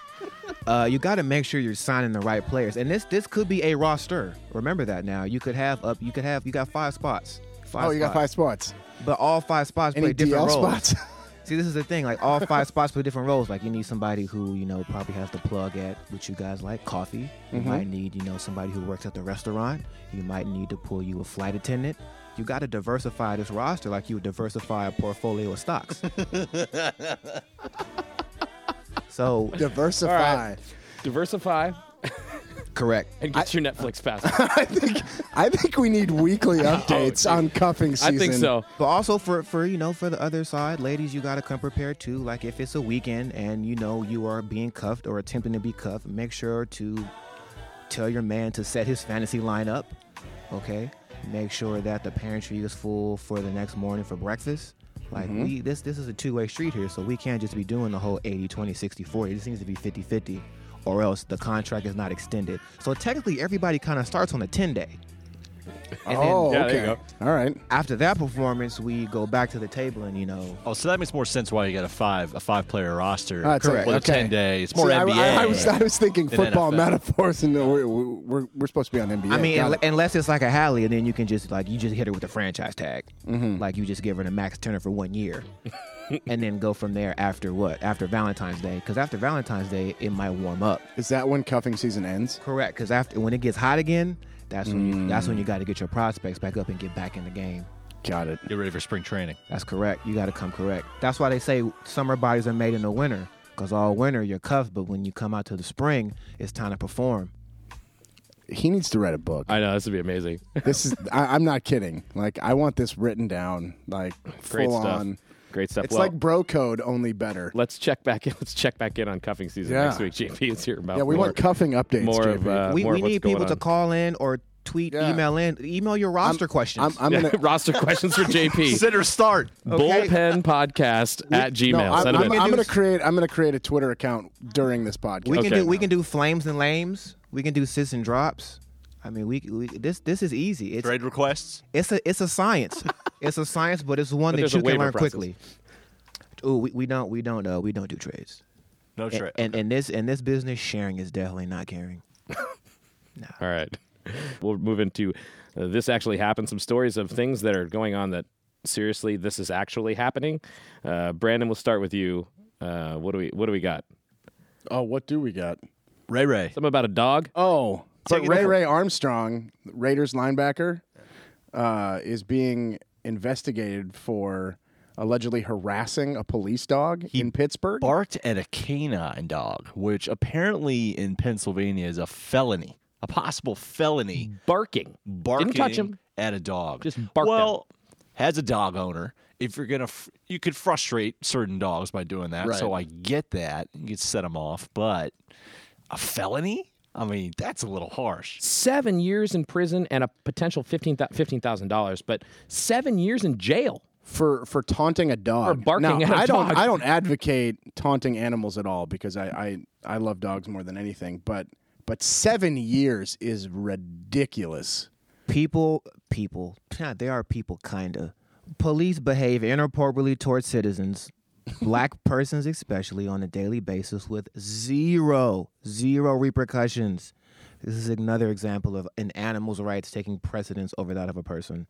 Uh, you got to make sure you're signing the right players, and this this could be a roster. Remember that now. You could have up. You could have. You got five spots. Five oh, you got five spots. But all five spots Any play different DL roles. spots? <laughs> See, this is the thing. Like all five spots play different roles. Like you need somebody who you know probably has the plug at what you guys like, coffee. You Mm-hmm. might need you know somebody who works at the restaurant. You might need to pull you a flight attendant. You got to diversify this roster like you would diversify a portfolio of stocks. <laughs> so <laughs> Diversify. Diversify correct. and get your Netflix <laughs> password. I think I think we need weekly <laughs> oh, updates on cuffing season. I think so. But also for for you know for the other side, ladies, you gotta come prepared too. Like if it's a weekend and you know you are being cuffed or attempting to be cuffed, make sure to tell your man to set his fantasy lineup. Okay, make sure that the pantry is full for the next morning for breakfast. Like mm-hmm. we this this is a two-way street here, so we can't just be doing the whole 80 20 60 40. It seems to be 50 50 or else the contract is not extended. So technically everybody kind of starts on a 10 day. <laughs> And oh, Yeah, there okay. you go. All right. after that performance, we go back to the table and you know, Oh, so that makes more sense why you got a five a five player roster. Ah, That's Correct. With okay. a ten day. It's more See, I- NBA. I, I was, I was thinking football NFL. metaphors, and uh, we're, we're, we're supposed to be on NBA. I mean, Got unle- unless it's like a Hallie, and then you can just like you just hit her with a franchise tag, mm-hmm. like you just give her the max turner for one year, <laughs> and then go from there after what? After Valentine's Day, because after Valentine's Day it might warm up. is that when cuffing season ends? Correct, because after when it gets hot again, that's when you that's when you mm. got to get your prospects back up and get back in the game. Got it. Get ready for spring training. That's correct. You got to come correct. That's why they say summer bodies are made in the winter, because all winter you're cuffed, but when you come out to the spring, it's time to perform. He needs to write a book. I know this would be amazing. this is. I, I'm not kidding. Like, I want this written down. Like, Great full stuff. on. Great stuff. It's well, like bro code, only better. let's check back in. <laughs> Let's check back in on cuffing season Yeah. next week. JP is here about. Yeah, we more, want cuffing updates. more of, uh, we more we of what's need going people to call in or tweet, Yeah. email in, email your roster questions. I'm, I'm gonna. <laughs> roster questions for JP. <laughs> Sitter start. Okay. Bullpen podcast at Gmail. No, I'm, I'm. I'm gonna create. I'm gonna create a Twitter account during this podcast. we can Okay. do we can do flames and lames. We can do sits and drops. I mean, we, we this this is easy. It's Trade requests. it's a it's a science. <laughs> it's a science, but it's one But that you can learn process. quickly. Ooh, we, we don't we don't uh, we don't do trades. No And, trade. and and this in this business, sharing is definitely not caring. <laughs> All right. We'll move into uh, this actually happened. Some stories of things that are going on that seriously, this is actually happening. Uh, Brandon, we'll start with you. Uh, what do we What do we got? Oh, what do we got? Ray Ray. Something about a dog. Oh, Take but Ray. Ray Armstrong, Raiders linebacker, uh, is being investigated for allegedly harassing a police dog in Pittsburgh. barked at a canine dog, which apparently in Pennsylvania is a felony, a possible felony. Barking. Barking Didn't touch him. at a dog. Just barked at Well, as a dog owner, if you're gonna, fr- you could frustrate certain dogs by doing that. So I get that. You could set them off, but a felony? I mean, that's a little harsh. Seven years in prison and a potential fifteen thousand dollars, but seven years in jail. for for taunting a dog. For barking now, at a I don't dog. I don't advocate taunting animals at all because I, I I love dogs more than anything. But but seven years is ridiculous. people people yeah, they are people kinda police behave inappropriately towards citizens black persons especially on a daily basis with zero zero repercussions this is another example of an animal's rights taking precedence over that of a person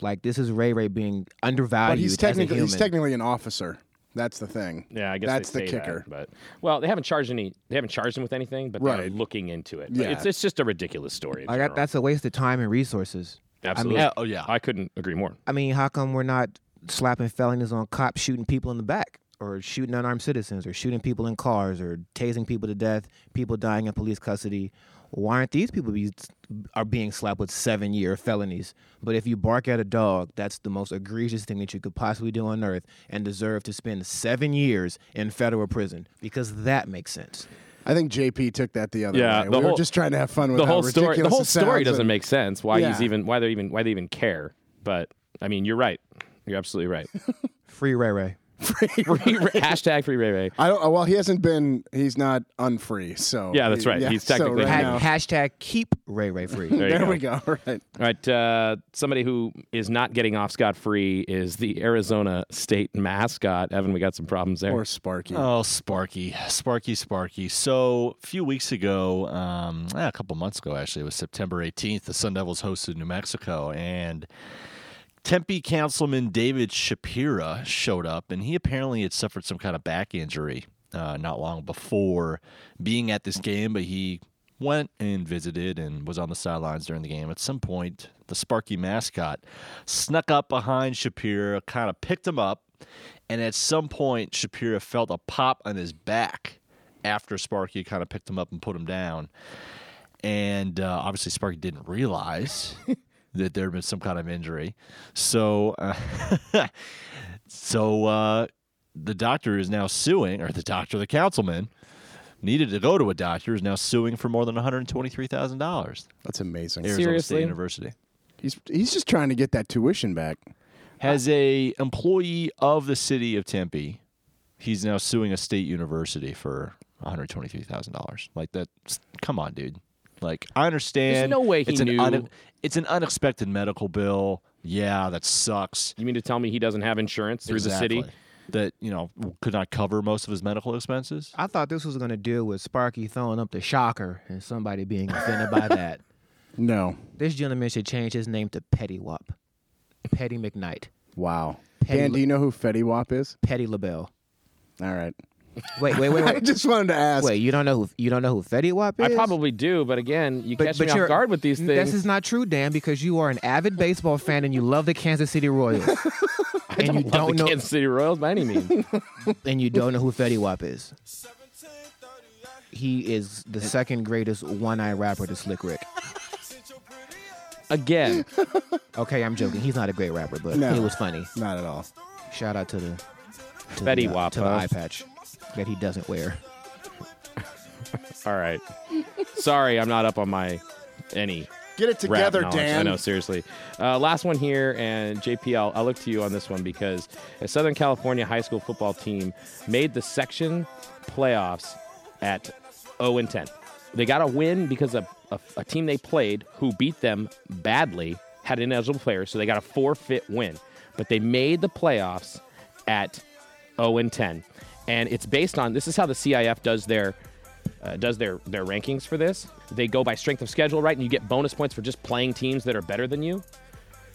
like this is ray ray being undervalued But he's as a technically he's technically an officer. That's the thing. Yeah, I guess that's they the say that, kicker. but well, they haven't charged any. They haven't charged him with anything, but they're Right. looking into it. Yeah. It's it's just a ridiculous story. in like that, general. that's a waste of time and resources absolutely. Yeah, oh, yeah. I couldn't agree more. I mean, how come we're not slapping felonies on cops shooting people in the back or shooting unarmed citizens or shooting people in cars or tasing people to death, people dying in police custody? Why aren't these people be, are being slapped with seven year felonies? But if you bark at a dog, that's the most egregious thing that you could possibly do on earth and deserve to spend seven years in federal prison because that makes sense. I think JP took that the other Yeah, way. the we whole- were just trying to have fun with The whole story. The whole story doesn't and- make sense. Why he's even why they even why they even care. But I mean, you're right. You're absolutely right. <laughs> Free Ray Ray. free, Ray. <laughs> hashtag free Ray Ray. I don't. Well, he hasn't been. He's not unfree. So Yeah, that's right. He's so technically right not. now- Ha- hashtag keep Ray Ray free. There, you there go. we go. <laughs> Right. All right, uh, somebody who is not getting off scot free is the Arizona State mascot. Evan, we got some problems there. Or Sparky. Oh, Sparky, Sparky, Sparky. So a few weeks ago, um, eh, a couple months ago, actually, it was September 18th. The Sun Devils hosted New Mexico, and Tempe Councilman David Schapira showed up, and he apparently had suffered some kind of back injury uh, not long before being at this game, but he went and visited and was on the sidelines during the game. At some point, the Sparky mascot snuck up behind Schapira, kind of picked him up, and at some point, Schapira felt a pop on his back after Sparky kind of picked him up and put him down. And uh, obviously, Sparky didn't realize <laughs> that there had been some kind of injury. So, uh, <laughs> so uh, the doctor is now suing, or the doctor, the councilman, needed to go to a doctor, is now suing for more than one hundred twenty-three thousand dollars. That's amazing. Arizona Seriously? State University He's he's just trying to get that tuition back. has a employee of the city of Tempe. He's now suing a state university for one hundred twenty-three thousand dollars. Like that. Come on, dude. Like I understand. There's no way he it's an knew. it's an unexpected medical bill. Yeah, that sucks. You mean to tell me he doesn't have insurance through the city? That you know could not cover most of his medical expenses. I thought this was going to deal with Sparky throwing up the shocker and somebody being offended by <laughs> that. No. This gentleman should change his name to Petty Wop. Petty McKnight. Wow. Petty Dan, li- do you know who Fetty Wap is? Petty LaBelle. All right. Wait, wait, wait, <laughs> I just wanted to ask. Wait, you don't know who you don't know who Fetty Wap is? I probably do, but again, you catch me off you're- guard with these things. This is not true, Dan, because you are an avid baseball fan and you love the Kansas City Royals. <laughs> I and don't you love don't the know Kansas City Royals by any means. <laughs> and you don't know who Fetty Wap is. He is the second greatest one-eye rapper to Slick Rick. again, Okay, I'm joking. He's not a great rapper, but No. it was funny. Not at all. Shout out to the to Fetty the, uh, Wap, to the eye patch that he doesn't wear. <laughs> all right. Sorry, I'm not up on my any Get it rap together, knowledge. Dan. I know, seriously. Uh, last one here, and JP, I'll, I'll look to you on this one because a Southern California high school football team made the section playoffs at 0 and 10. They got a win because a, a, a team they played who beat them badly had ineligible players, so they got a forfeit win. But they made the playoffs at 0 and 10, and it's based on this is how the CIF does their uh, does their their rankings for this. They go by strength of schedule, right? And you get bonus points for just playing teams that are better than you.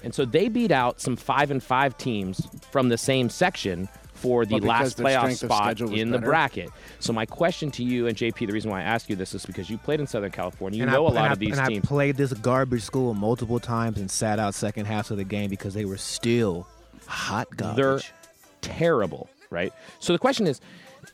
And so they beat out some five and five teams from the same section for the last their playoff spot schedule was in the bracket. So my question to you and JP, the reason why I ask you this is because you played in Southern California. You and know I, a lot and of I, these and teams. I played this garbage school multiple times and sat out second halves of the game because they were still hot garbage. They're terrible, right? So the question is,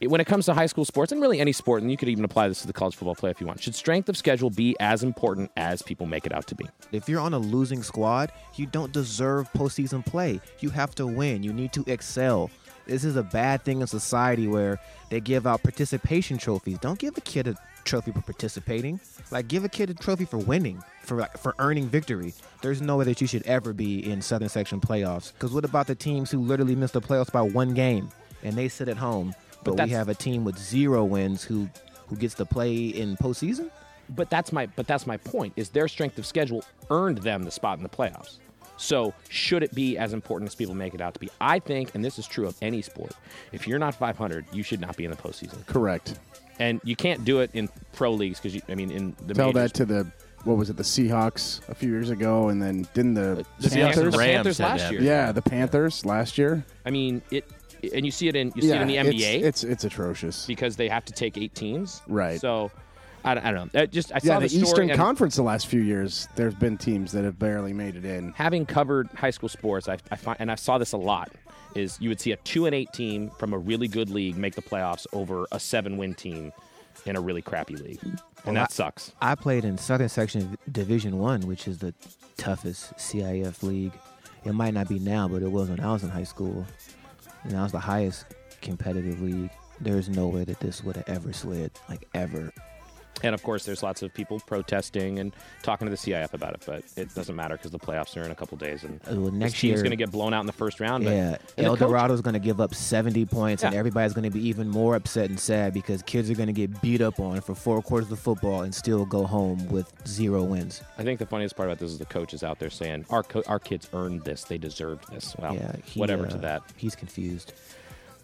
when it comes to high school sports and really any sport, and you could even apply this to the college football play if you want, should strength of schedule be as important as people make it out to be? If you're on a losing squad, you don't deserve postseason play. You have to win. You need to excel. This is a bad thing in society where they give out participation trophies. Don't give a kid a trophy for participating. Like give a kid a trophy for winning, for like, for earning victory. There's no way that you should ever be in Southern Section playoffs. Because what about the teams who literally missed the playoffs by one game and they sit at home? But, we have a team with zero wins who who gets to play in postseason. But that's my but that's my point. Is their strength of schedule earned them the spot in the playoffs? So should it be as important as people make it out to be? I think, and this is true of any sport, if you're not 500, you should not be in the postseason, Correct. and you can't do it in pro leagues because I mean in the Tell majors- that to the what was it? The Seahawks a few years ago, and then didn't the, the Seahawks Panthers, the Panthers last year. yeah the Panthers last year. I mean it, and you see it in you see it in the NBA It's, it's it's atrocious. because they have to take eight teams. Right. So I, don't- I don't know. It just I Yeah, saw the the, story Eastern Conference the last few years, there's been teams that have barely made it in. having covered high school sports, I, I find, and I saw this a lot, is you would see a two and eight team from a really good league make the playoffs over a seven win team in a really crappy league, and Well, that I- sucks. I played in Southern Section Division One, which is the toughest CIF league. It might not be now, but it was when I was in high school, and that was the highest competitive league. There's no way that this would have ever slid, like ever. And of course, there's lots of people protesting and talking to the CIF about it, but it doesn't matter because the playoffs are in a couple days, and well, next team's year, going to get blown out in the first round. but- yeah, El Dorado's going to give up 70 points, and everybody's going to be even more upset and sad because kids are going to get beat up on for four quarters of football and still go home with zero wins. I think the funniest part about this is the coaches out there saying our co- our kids earned this, they deserved this. Well, yeah, he, whatever uh, to that. He's confused.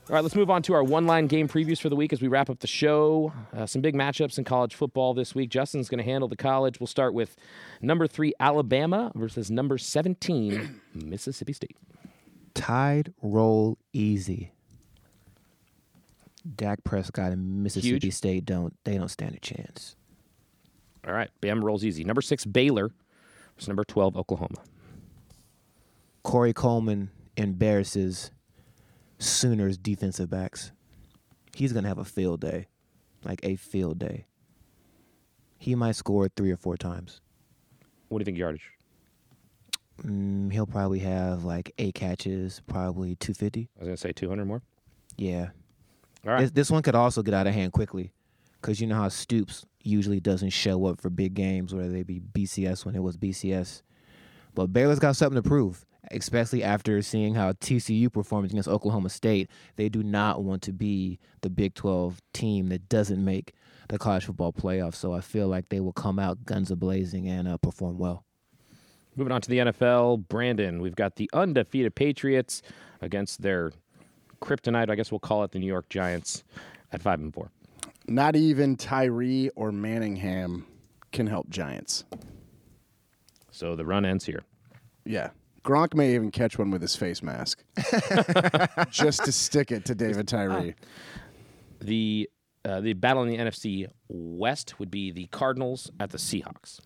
All right, let's move on to our one line game previews for the week as we wrap up the show. Uh, some big matchups in college football this week. Justin's going to handle the college. We'll start with number three, Alabama versus number 17, <clears throat> Mississippi State. Tide roll easy. Dak Prescott and Mississippi Huge. State don't they don't stand a chance. All right, Bam rolls easy. Number six, Baylor versus number 12, Oklahoma. Corey Coleman embarrasses Sooners defensive backs. He's gonna have a field day, like a field day. He might score three or four times. What do you think yardage? Mm, he'll probably have like eight catches, probably 250. I was going to say 200 more. Yeah. All right. This, this one could also get out of hand quickly because you know how Stoops usually doesn't show up for big games, whether they be BCS when it was BCS. But Baylor's got something to prove, especially after seeing how TCU performed against Oklahoma State. They do not want to be the Big 12 team that doesn't make the college football playoffs. So I feel like they will come out guns a blazing and uh, perform well. Moving on to the NFL, Brandon, we've got the undefeated Patriots against their kryptonite, I guess we'll call it the New York Giants at 5 and 4. Not even Tyree or Manningham can help Giants. So the run ends here. Yeah. Gronk may even catch one with his face mask <laughs> just to stick it to David Tyree. The uh, the battle in the NFC West would be the Cardinals at the Seahawks.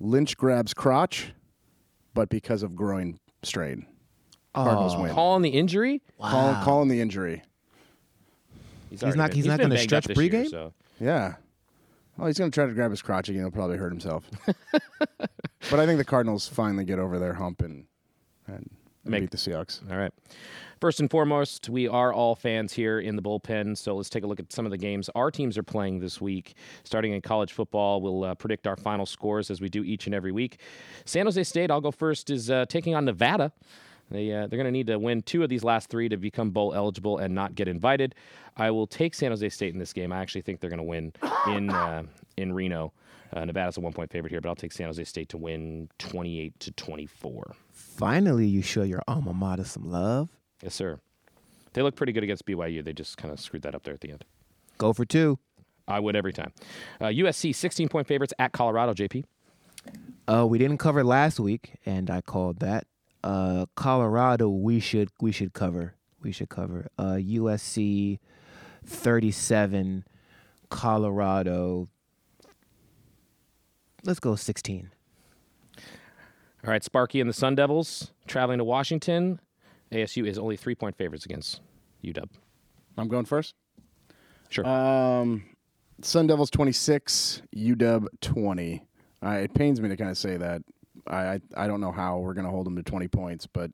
Lynch grabs crotch, but because of groin strain. Cardinals win. Calling the injury? Call, calling the injury. already not- been- he's not been gonna banged up stretch this year, pregame? so- Yeah. Well, he's going to try to grab his crotch again. He'll probably hurt himself. <laughs> but I think the Cardinals finally get over their hump and, and Make- beat the Seahawks. All right. First and foremost, we are all fans here in the bullpen, so let's take a look at some of the games our teams are playing this week. Starting in college football, we'll uh, predict our final scores as we do each and every week. San Jose State, I'll go first, is uh, taking on Nevada. They, uh, they're going to need to win two of these last three to become bowl eligible and not get invited. I will take San Jose State in this game. I actually think they're going to win in uh, in Reno. Uh, Nevada's a one point favorite here, but I'll take San Jose State to win 28 to 24. Finally, you show your alma mater some love. Yes, sir. They look pretty good against BYU. They just kind of screwed that up there at the end. Go for two. I would every time. Uh, USC 16 point favorites at Colorado. JP. Uh, we didn't cover last week, and I called that. Uh, Colorado, we should we should cover. We should cover. Uh, USC, thirty-seven. Colorado. Let's go sixteen. All right, Sparky and the Sun Devils traveling to Washington. ASU is only three point favorites against UW. I'm going first. Sure. Um, Sun Devils 26, UW 20. Uh, it pains me to kind of say that. I, I I don't know how we're going to hold them to 20 points, but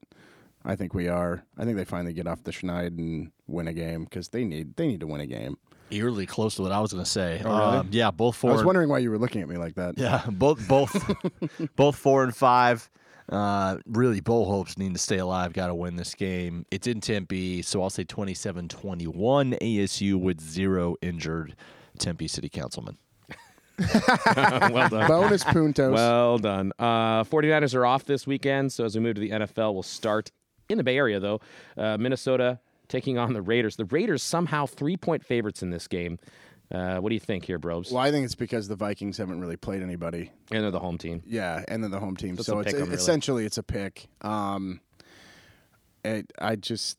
I think we are. I think they finally get off the schneid and win a game because they need they need to win a game. Eerily close to what I was going to say. Oh, really? Um, yeah, both four. I was wondering why you were looking at me like that. Yeah, both both <laughs> both four and five. Uh, really, Bull hopes need to stay alive. Got to win this game. It's in Tempe, so I'll say 27-21 ASU with zero injured Tempe City Councilman. <laughs> well done. Bonus puntos. Well done. Uh, 49ers are off this weekend, so as we move to the NFL, we'll start in the Bay Area, though. Uh, Minnesota taking on the Raiders. The Raiders somehow three point favorites in this game. Uh, what do you think here, Brobes? well, I think it's because the Vikings haven't really played anybody. And they're the home team. Yeah, and they're the home team. So it's So it's, 'em, really. essentially it's a pick. Um, it, I just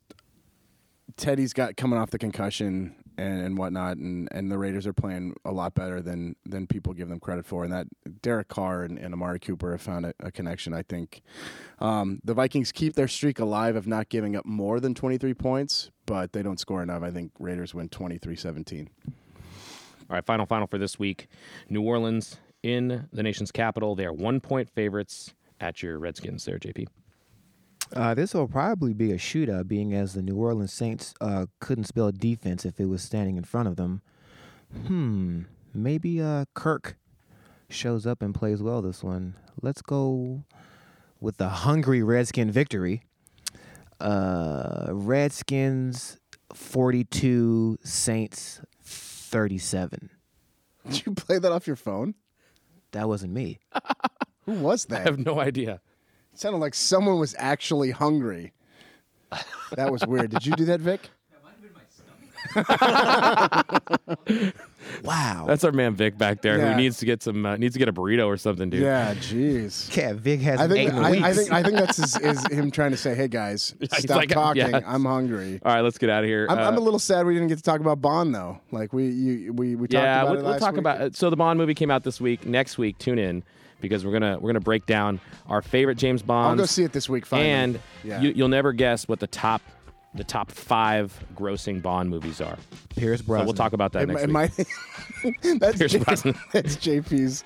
Teddy's got coming off the concussion and, and whatnot, and, and the Raiders are playing a lot better than than people give them credit for. And that Derek Carr and, and Amari Cooper have found a, a connection. I think um, the Vikings keep their streak alive of not giving up more than 23 points, but they don't score enough. I think Raiders win 23-17. All right, final final for this week. New Orleans in the nation's capital. They are one point favorites at your Redskins there, JP. Uh, this will probably be a shootout, being as the New Orleans Saints uh, couldn't spell defense if it was standing in front of them. Hmm, maybe uh, Kirk shows up and plays well this one. Let's go with the hungry Redskin victory. Uh, Redskins 42, Saints 37. Did you play that off your phone? That wasn't me. <laughs> Who was that? I have no idea. It sounded like someone was actually hungry. That was weird. Did you do that, Vic? Wow. That's our man Vic back there Yeah. who needs to get some uh, needs to get a burrito or something, dude. Yeah, jeez. yeah, Vic I hasn't think eaten in I, I weeks. think I think that's his, is him trying to say, "Hey guys, <laughs> He's stop like, talking. yeah. I'm hungry." All right, let's get out of here. I'm, I'm Uh, a little sad we didn't get to talk about Bond though. Like we you, we we talked yeah, about we'll, it we'll last talk week. about. So the Bond movie came out this week. Next week, tune in because we're gonna we're gonna break down our favorite James Bond. I'll Bonds. go see it this week. Finally. and yeah. you, you'll never guess what the top the top five grossing Bond movies are. Pierce So Brosnan. we'll talk about that it, next mi- week. it might. <laughs> that's Pierce J- Brosnan. <laughs> that's JP's.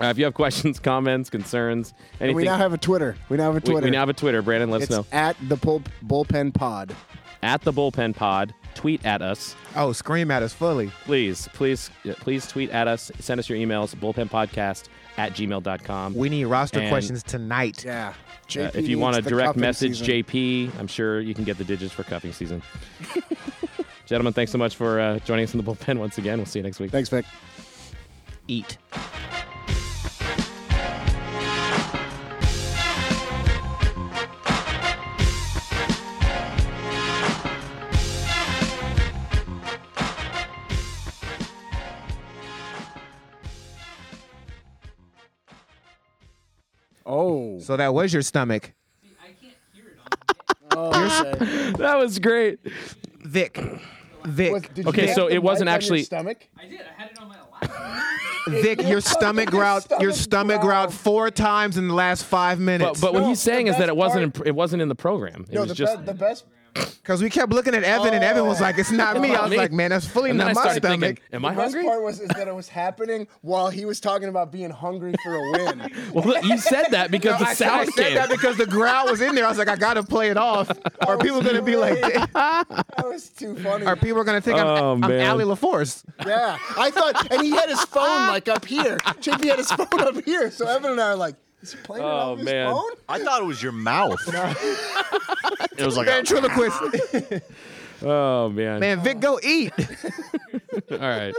Uh, if you have questions, comments, concerns, And anything, we now have a Twitter. We now have a Twitter. we now have a Twitter. Brandon, let us know at the bull, bullpen pod. at the Bullpen Pod. Tweet at us. Oh, scream at us fully. Please, please, please tweet at us. Send us your emails, bullpenpodcast at gmail.com. We need roster And- questions tonight. Yeah. Uh, if you want to direct message JP, I'm sure you can get the digits for cuffing season. <laughs> Gentlemen, thanks so much for uh, joining us in the bullpen once again. We'll see you next week. Thanks, Vic. Eat. So that was your stomach, <laughs> oh. <laughs> That was great. Vic. Vic. Was- did Okay, have so it wasn't mic on your actually- stomach. I did. I had it on my lap. <laughs> Vic, your stomach growled. Your stomach growled four times in the last five minutes. but what No, he's saying is that it wasn't part- in, it wasn't in the program. It No, was the, just be- the best. Because we kept looking at Evan, and Evan was like, "It's not me." I was me. like, "Man, that's fully and then I not my started stomach." thinking, am I the best hungry? part was is that it was happening while he was talking about being hungry for a win. <laughs> Well, look, you said that because the I, I sound said came. that because the growl was in there. I was like, I gotta play it off, or people are gonna be like, <laughs> that was too funny. or people are gonna think Oh, I'm, I'm man. Ali LaForce. Yeah, I thought, and he had his phone like up here. <laughs> JP had his phone up here, so Evan and I are like, "Is he playing it Oh, off his man. phone?" I thought it was your mouth. <laughs> it was like a, Ventriloquist. <laughs> oh man. Man, Vic, go eat. <laughs> All right.